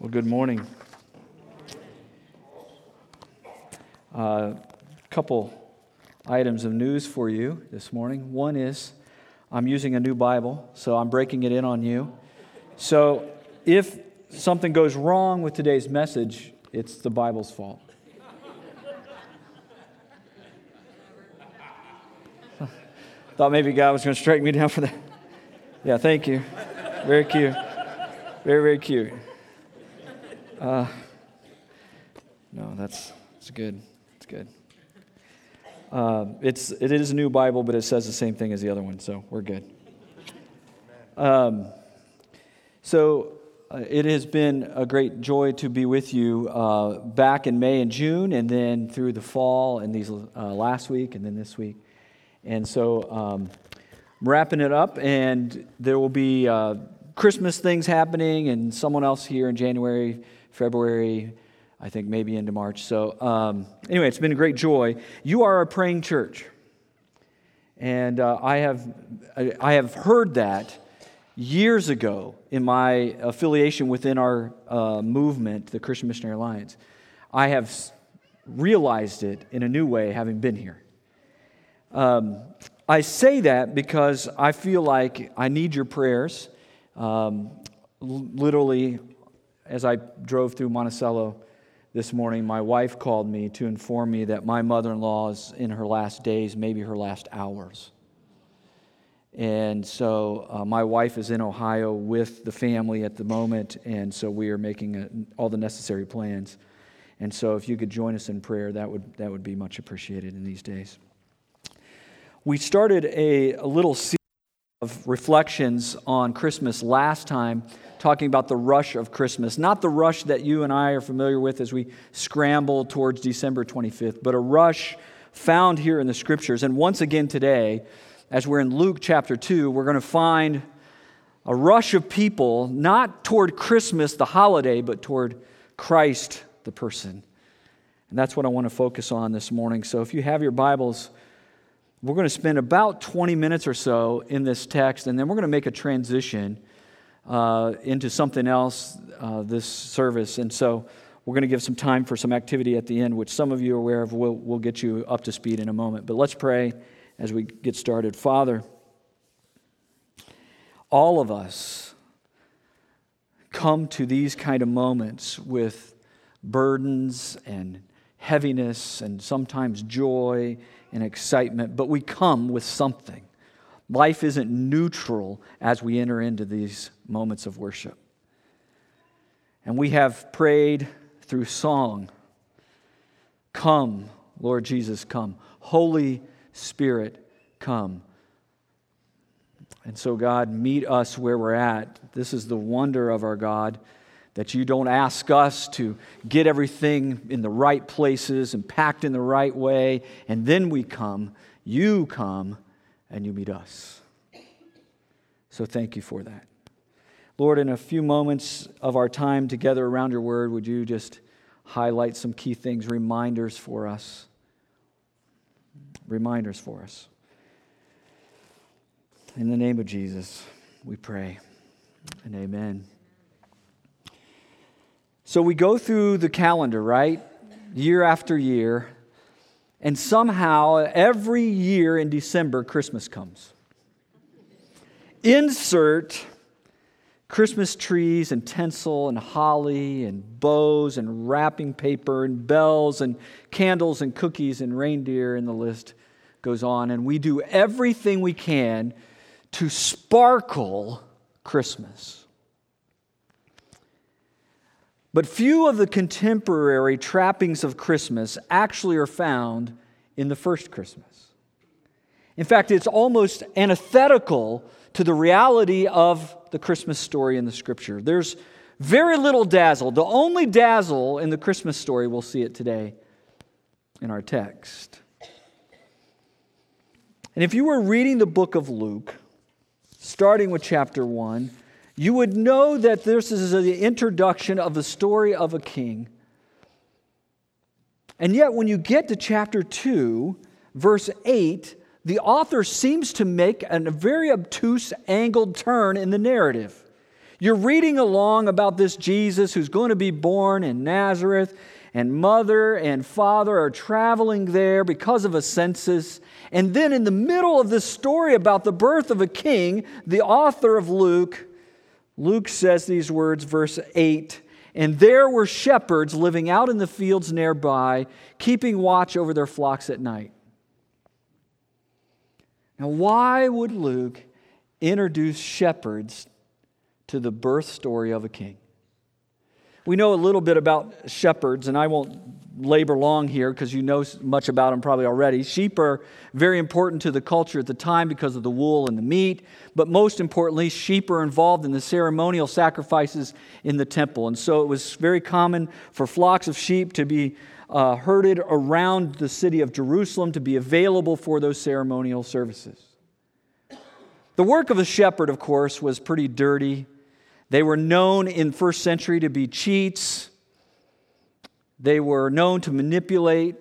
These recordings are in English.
Well, good morning. A uh, couple items of news for you this morning. One is I'm using a new Bible, so I'm breaking it in on you. So if something goes wrong with today's message, it's the Bible's fault. Thought maybe God was going to strike me down for that. Yeah, thank you. Very cute. Very, very cute. Uh, no, that's, that's good. It's good. Uh, it's, it is a new Bible, but it says the same thing as the other one, so we're good. Um, so uh, it has been a great joy to be with you uh, back in May and June, and then through the fall, and these uh, last week, and then this week. And so um, I'm wrapping it up, and there will be uh, Christmas things happening, and someone else here in January February, I think maybe into March. So, um, anyway, it's been a great joy. You are a praying church. And uh, I, have, I have heard that years ago in my affiliation within our uh, movement, the Christian Missionary Alliance. I have realized it in a new way having been here. Um, I say that because I feel like I need your prayers. Um, literally, as I drove through Monticello this morning, my wife called me to inform me that my mother in law is in her last days, maybe her last hours. And so uh, my wife is in Ohio with the family at the moment, and so we are making a, all the necessary plans. And so if you could join us in prayer, that would, that would be much appreciated in these days. We started a, a little series of reflections on Christmas last time talking about the rush of Christmas. Not the rush that you and I are familiar with as we scramble towards December 25th, but a rush found here in the scriptures. And once again today, as we're in Luke chapter 2, we're going to find a rush of people not toward Christmas, the holiday, but toward Christ, the person. And that's what I want to focus on this morning. So if you have your Bibles, we're going to spend about 20 minutes or so in this text, and then we're going to make a transition uh, into something else uh, this service. And so we're going to give some time for some activity at the end, which some of you are aware of. We'll, we'll get you up to speed in a moment. But let's pray as we get started. Father, all of us come to these kind of moments with burdens and heaviness and sometimes joy and excitement, but we come with something. Life isn't neutral as we enter into these moments of worship. And we have prayed through song Come, Lord Jesus, come. Holy Spirit, come. And so, God, meet us where we're at. This is the wonder of our God that you don't ask us to get everything in the right places and packed in the right way, and then we come. You come and you meet us. So thank you for that. Lord, in a few moments of our time together around your word, would you just highlight some key things, reminders for us? Reminders for us. In the name of Jesus, we pray and amen. So we go through the calendar, right? Year after year. And somehow, every year in December, Christmas comes. Insert Christmas trees and tinsel and holly and bows and wrapping paper and bells and candles and cookies and reindeer, and the list goes on. And we do everything we can to sparkle Christmas. But few of the contemporary trappings of Christmas actually are found in the first Christmas. In fact, it's almost antithetical to the reality of the Christmas story in the scripture. There's very little dazzle. The only dazzle in the Christmas story, we'll see it today in our text. And if you were reading the book of Luke, starting with chapter 1, you would know that this is the introduction of the story of a king. And yet, when you get to chapter 2, verse 8, the author seems to make a very obtuse, angled turn in the narrative. You're reading along about this Jesus who's going to be born in Nazareth, and mother and father are traveling there because of a census. And then, in the middle of this story about the birth of a king, the author of Luke, Luke says these words, verse 8 And there were shepherds living out in the fields nearby, keeping watch over their flocks at night. Now, why would Luke introduce shepherds to the birth story of a king? We know a little bit about shepherds, and I won't labor long here because you know much about them probably already. Sheep are very important to the culture at the time because of the wool and the meat, but most importantly, sheep are involved in the ceremonial sacrifices in the temple. And so it was very common for flocks of sheep to be uh, herded around the city of Jerusalem to be available for those ceremonial services. The work of a shepherd, of course, was pretty dirty. They were known in first century to be cheats. They were known to manipulate.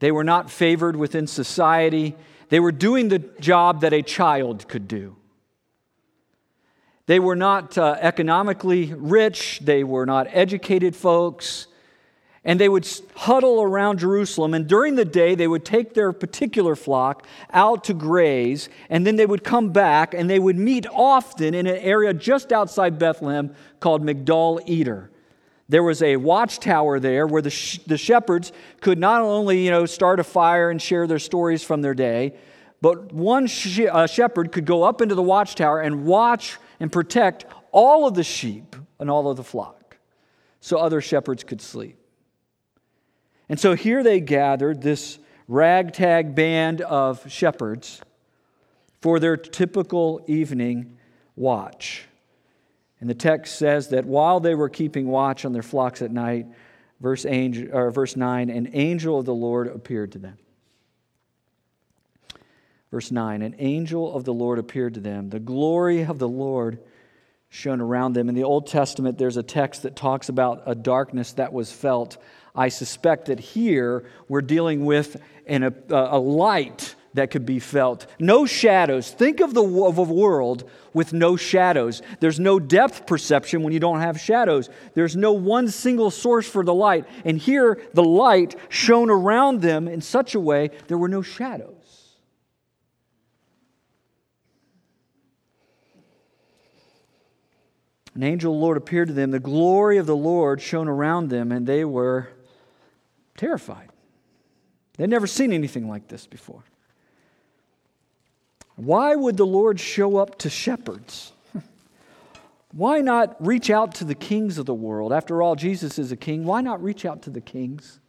They were not favored within society. They were doing the job that a child could do. They were not uh, economically rich. They were not educated folks and they would huddle around Jerusalem. And during the day, they would take their particular flock out to graze, and then they would come back and they would meet often in an area just outside Bethlehem called Migdal Eder. There was a watchtower there where the, sh- the shepherds could not only you know, start a fire and share their stories from their day, but one sh- uh, shepherd could go up into the watchtower and watch and protect all of the sheep and all of the flock so other shepherds could sleep. And so here they gathered, this ragtag band of shepherds, for their typical evening watch. And the text says that while they were keeping watch on their flocks at night, verse, angel, or verse 9, an angel of the Lord appeared to them. Verse 9, an angel of the Lord appeared to them. The glory of the Lord shone around them. In the Old Testament, there's a text that talks about a darkness that was felt I suspect that here we're dealing with an, a, a light that could be felt. No shadows. Think of, the, of a world with no shadows. There's no depth perception when you don't have shadows. There's no one single source for the light. And here, the light shone around them in such a way there were no shadows. An angel of the Lord appeared to them. The glory of the Lord shone around them, and they were terrified. They'd never seen anything like this before. Why would the Lord show up to shepherds? Why not reach out to the kings of the world? After all, Jesus is a king. Why not reach out to the kings?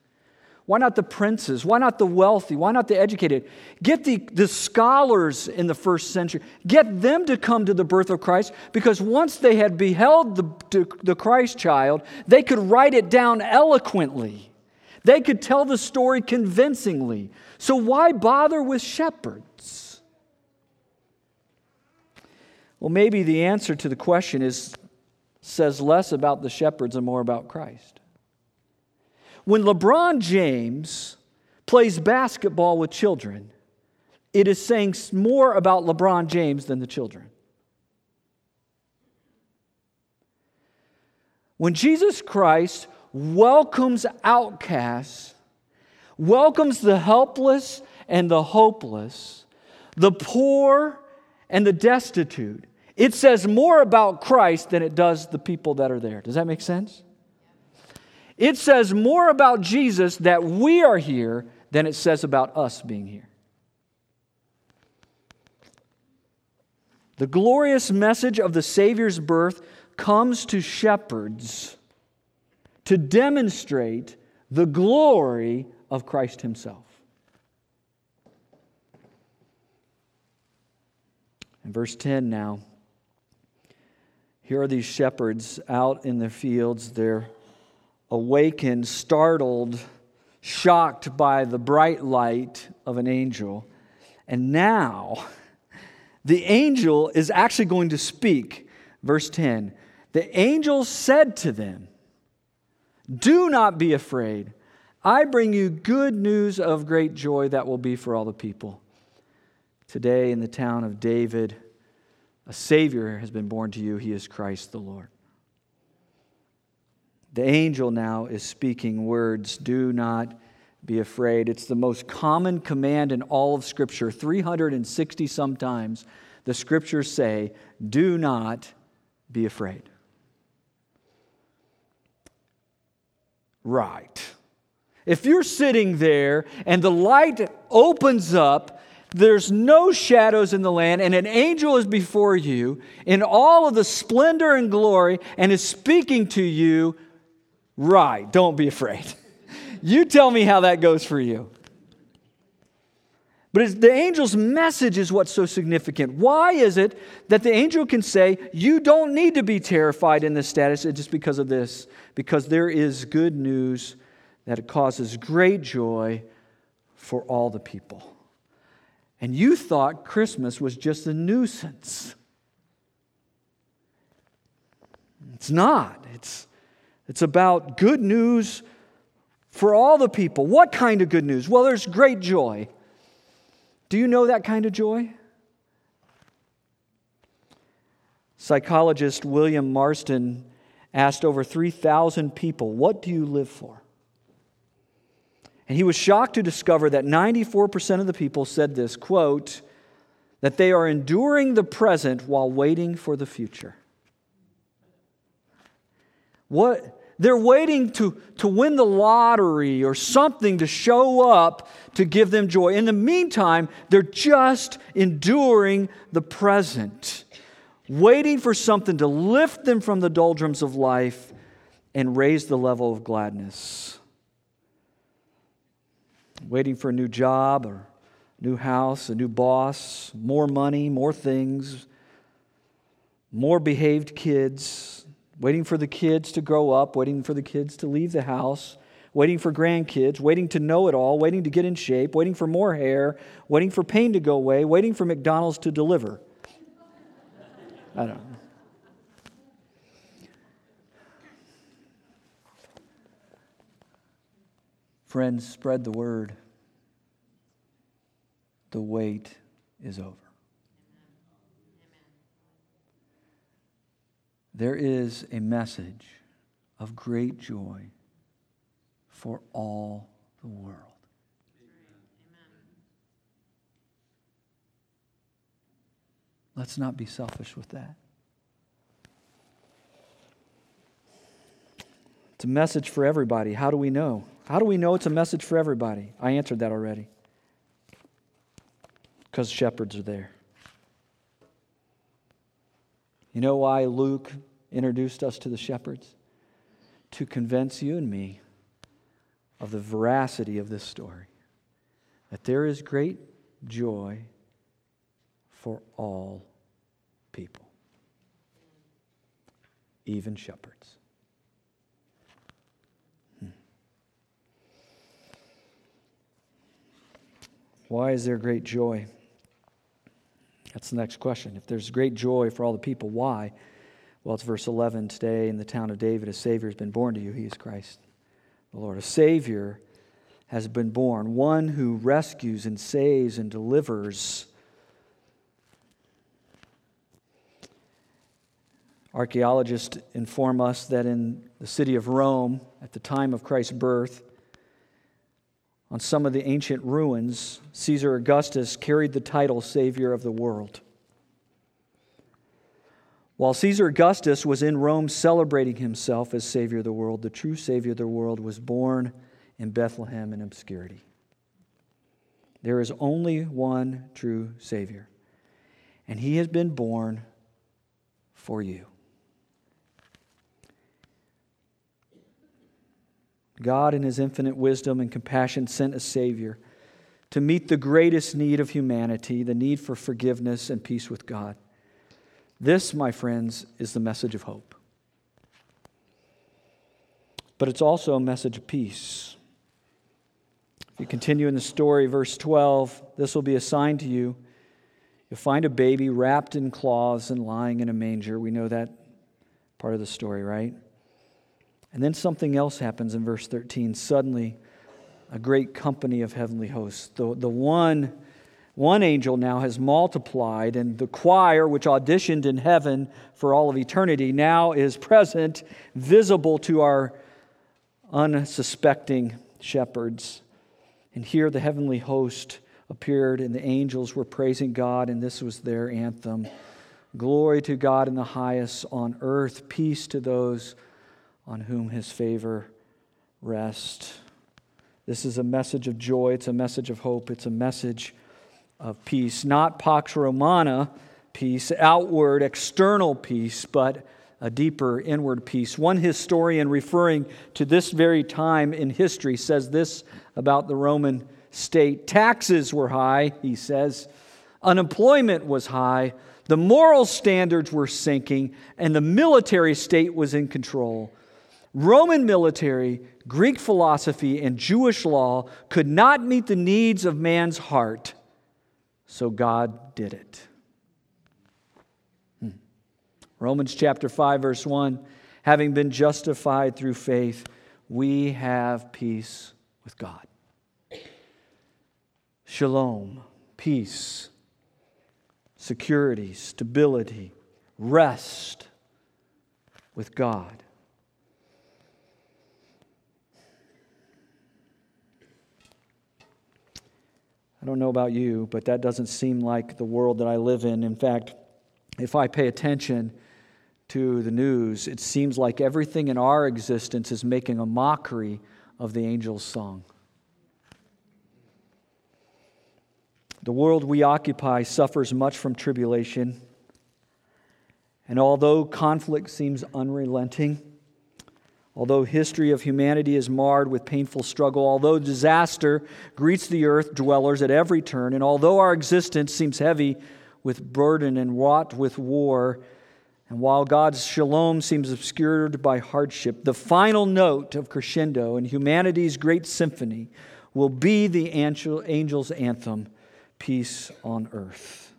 Why not the princes? Why not the wealthy? Why not the educated? Get the, the scholars in the first century, get them to come to the birth of Christ because once they had beheld the, the Christ child, they could write it down eloquently. They could tell the story convincingly. So why bother with shepherds? Well, maybe the answer to the question is says less about the shepherds and more about Christ. When LeBron James plays basketball with children, it is saying more about LeBron James than the children. When Jesus Christ welcomes outcasts, welcomes the helpless and the hopeless, the poor and the destitute. It says more about Christ than it does the people that are there. Does that make sense? It says more about Jesus that we are here than it says about us being here. The glorious message of the Savior's birth comes to shepherds to demonstrate the glory of Christ Himself. In verse 10 now, here are these shepherds out in the fields. They're awakened, startled, shocked by the bright light of an angel. And now, the angel is actually going to speak. Verse 10 The angel said to them, do not be afraid. I bring you good news of great joy that will be for all the people. Today, in the town of David, A Savior has been born to you. He is Christ the Lord. The angel now is speaking words do not be afraid. It's the most common command in all of Scripture. 360 sometimes the Scriptures say, do not be afraid. Right. If you're sitting there and the light opens up, there's no shadows in the land, and an angel is before you in all of the splendor and glory and is speaking to you, right, don't be afraid. You tell me how that goes for you. But the angel's message is what's so significant. Why is it that the angel can say, You don't need to be terrified in this status just because of this? Because there is good news that it causes great joy for all the people. And you thought Christmas was just a nuisance. It's not. It's, it's about good news for all the people. What kind of good news? Well, there's great joy. Do you know that kind of joy? Psychologist William Marston asked over 3,000 people, What do you live for? And he was shocked to discover that 94% of the people said this quote, that they are enduring the present while waiting for the future. What, they're waiting to, to win the lottery or something to show up to give them joy. In the meantime, they're just enduring the present, waiting for something to lift them from the doldrums of life and raise the level of gladness. Waiting for a new job or new house, a new boss, more money, more things, more behaved kids waiting for the kids to grow up, waiting for the kids to leave the house, waiting for grandkids, waiting to know it all, waiting to get in shape, waiting for more hair, waiting for pain to go away, waiting for McDonald's to deliver. I don't know. Friends, spread the word. The wait is over. There is a message of great joy for all the world. Let's not be selfish with that. It's a message for everybody. How do we know? How do we know it's a message for everybody? I answered that already. Because shepherds are there. You know why Luke introduced us to the shepherds? To convince you and me of the veracity of this story. That there is great joy for all people, even shepherds. Hmm. Why is there great joy? That's the next question. If there's great joy for all the people, why? Well, it's verse 11 today in the town of David, a Savior has been born to you. He is Christ, the Lord. A Savior has been born, one who rescues and saves and delivers. Archaeologists inform us that in the city of Rome, at the time of Christ's birth, on some of the ancient ruins, Caesar Augustus carried the title Savior of the world. While Caesar Augustus was in Rome celebrating himself as Savior of the world, the true Savior of the world was born in Bethlehem in obscurity. There is only one true Savior, and he has been born for you. God, in his infinite wisdom and compassion, sent a Savior to meet the greatest need of humanity the need for forgiveness and peace with God. This, my friends, is the message of hope. But it's also a message of peace. If you continue in the story, verse 12, this will be a sign to you. You'll find a baby wrapped in cloths and lying in a manger. We know that part of the story, right? And then something else happens in verse 13. Suddenly, a great company of heavenly hosts, the, the one One angel now has multiplied, and the choir, which auditioned in heaven for all of eternity, now is present, visible to our unsuspecting shepherds. And here the heavenly host appeared, and the angels were praising God, and this was their anthem Glory to God in the highest on earth, peace to those on whom his favor rests. This is a message of joy, it's a message of hope, it's a message of peace, not Pax Romana peace, outward, external peace, but a deeper inward peace. One historian referring to this very time in history says this about the Roman state taxes were high, he says, unemployment was high, the moral standards were sinking, and the military state was in control. Roman military, Greek philosophy, and Jewish law could not meet the needs of man's heart so God did it. Hmm. Romans chapter 5, verse 1 having been justified through faith, we have peace with God. Shalom, peace, security, stability, rest with God. I don't know about you, but that doesn't seem like the world that I live in. In fact, if I pay attention to the news, it seems like everything in our existence is making a mockery of the angel's song. The world we occupy suffers much from tribulation. And although conflict seems unrelenting, Although history of humanity is marred with painful struggle, although disaster greets the earth dwellers at every turn, and although our existence seems heavy with burden and wrought with war, and while God's shalom seems obscured by hardship, the final note of crescendo in humanity's great symphony will be the angel's anthem peace on earth.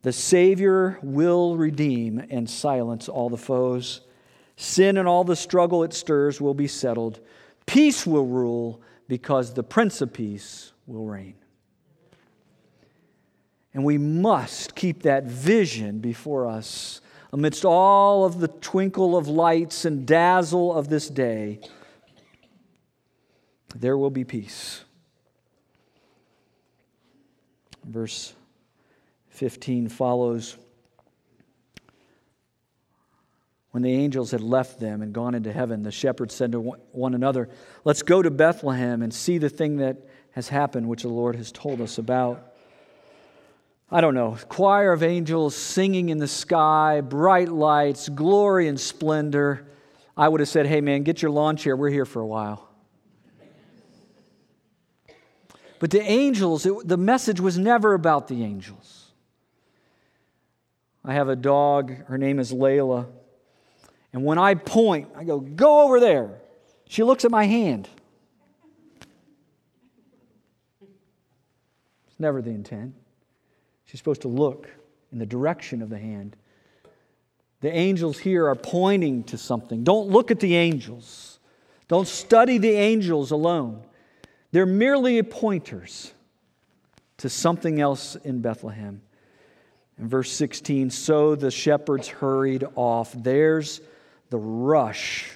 The Savior will redeem and silence all the foes. Sin and all the struggle it stirs will be settled. Peace will rule because the Prince of Peace will reign. And we must keep that vision before us amidst all of the twinkle of lights and dazzle of this day. There will be peace. Verse 15 follows When the angels had left them and gone into heaven, the shepherds said to one another, Let's go to Bethlehem and see the thing that has happened, which the Lord has told us about. I don't know, choir of angels singing in the sky, bright lights, glory and splendor. I would have said, Hey, man, get your lawn chair. We're here for a while. But the angels, it, the message was never about the angels. I have a dog, her name is Layla. And when I point, I go, go over there. She looks at my hand. It's never the intent. She's supposed to look in the direction of the hand. The angels here are pointing to something. Don't look at the angels. Don't study the angels alone. They're merely pointers to something else in Bethlehem. In verse 16, so the shepherds hurried off. There's the rush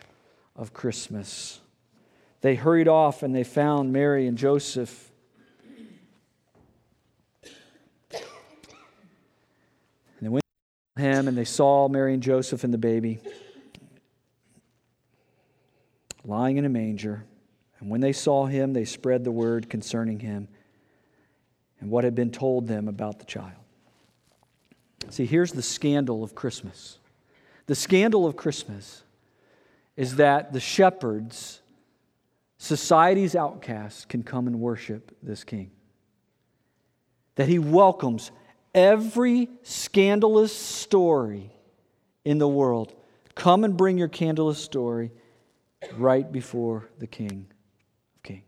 of Christmas. They hurried off and they found Mary and Joseph. And they went to him and they saw Mary and Joseph and the baby lying in a manger. And when they saw him, they spread the word concerning him and what had been told them about the child. See, here's the scandal of Christmas. The scandal of Christmas is that the shepherds, society's outcasts, can come and worship this king. That he welcomes every scandalous story in the world. Come and bring your scandalous story right before the King of Kings.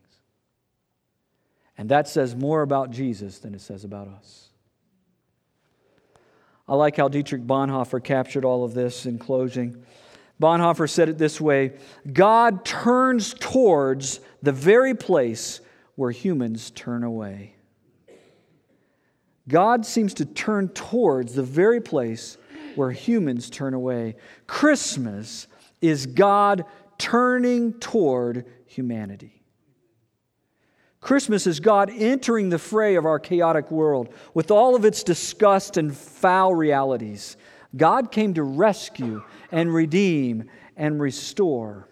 And that says more about Jesus than it says about us. I like how Dietrich Bonhoeffer captured all of this in closing. Bonhoeffer said it this way God turns towards the very place where humans turn away. God seems to turn towards the very place where humans turn away. Christmas is God turning toward humanity. Christmas is God entering the fray of our chaotic world with all of its disgust and foul realities. God came to rescue and redeem and restore.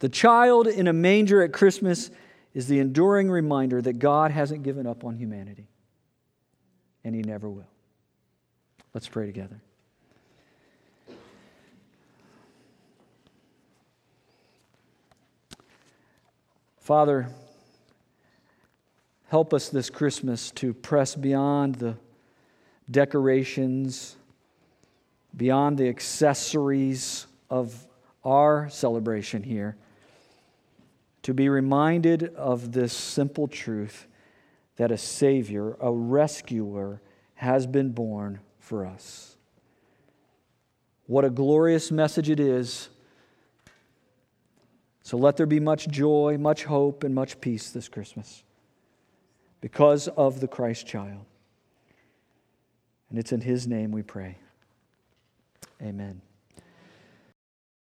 The child in a manger at Christmas is the enduring reminder that God hasn't given up on humanity, and He never will. Let's pray together. Father, help us this Christmas to press beyond the decorations, beyond the accessories of our celebration here, to be reminded of this simple truth that a Savior, a rescuer, has been born for us. What a glorious message it is. So let there be much joy, much hope, and much peace this Christmas because of the Christ child. And it's in His name we pray. Amen.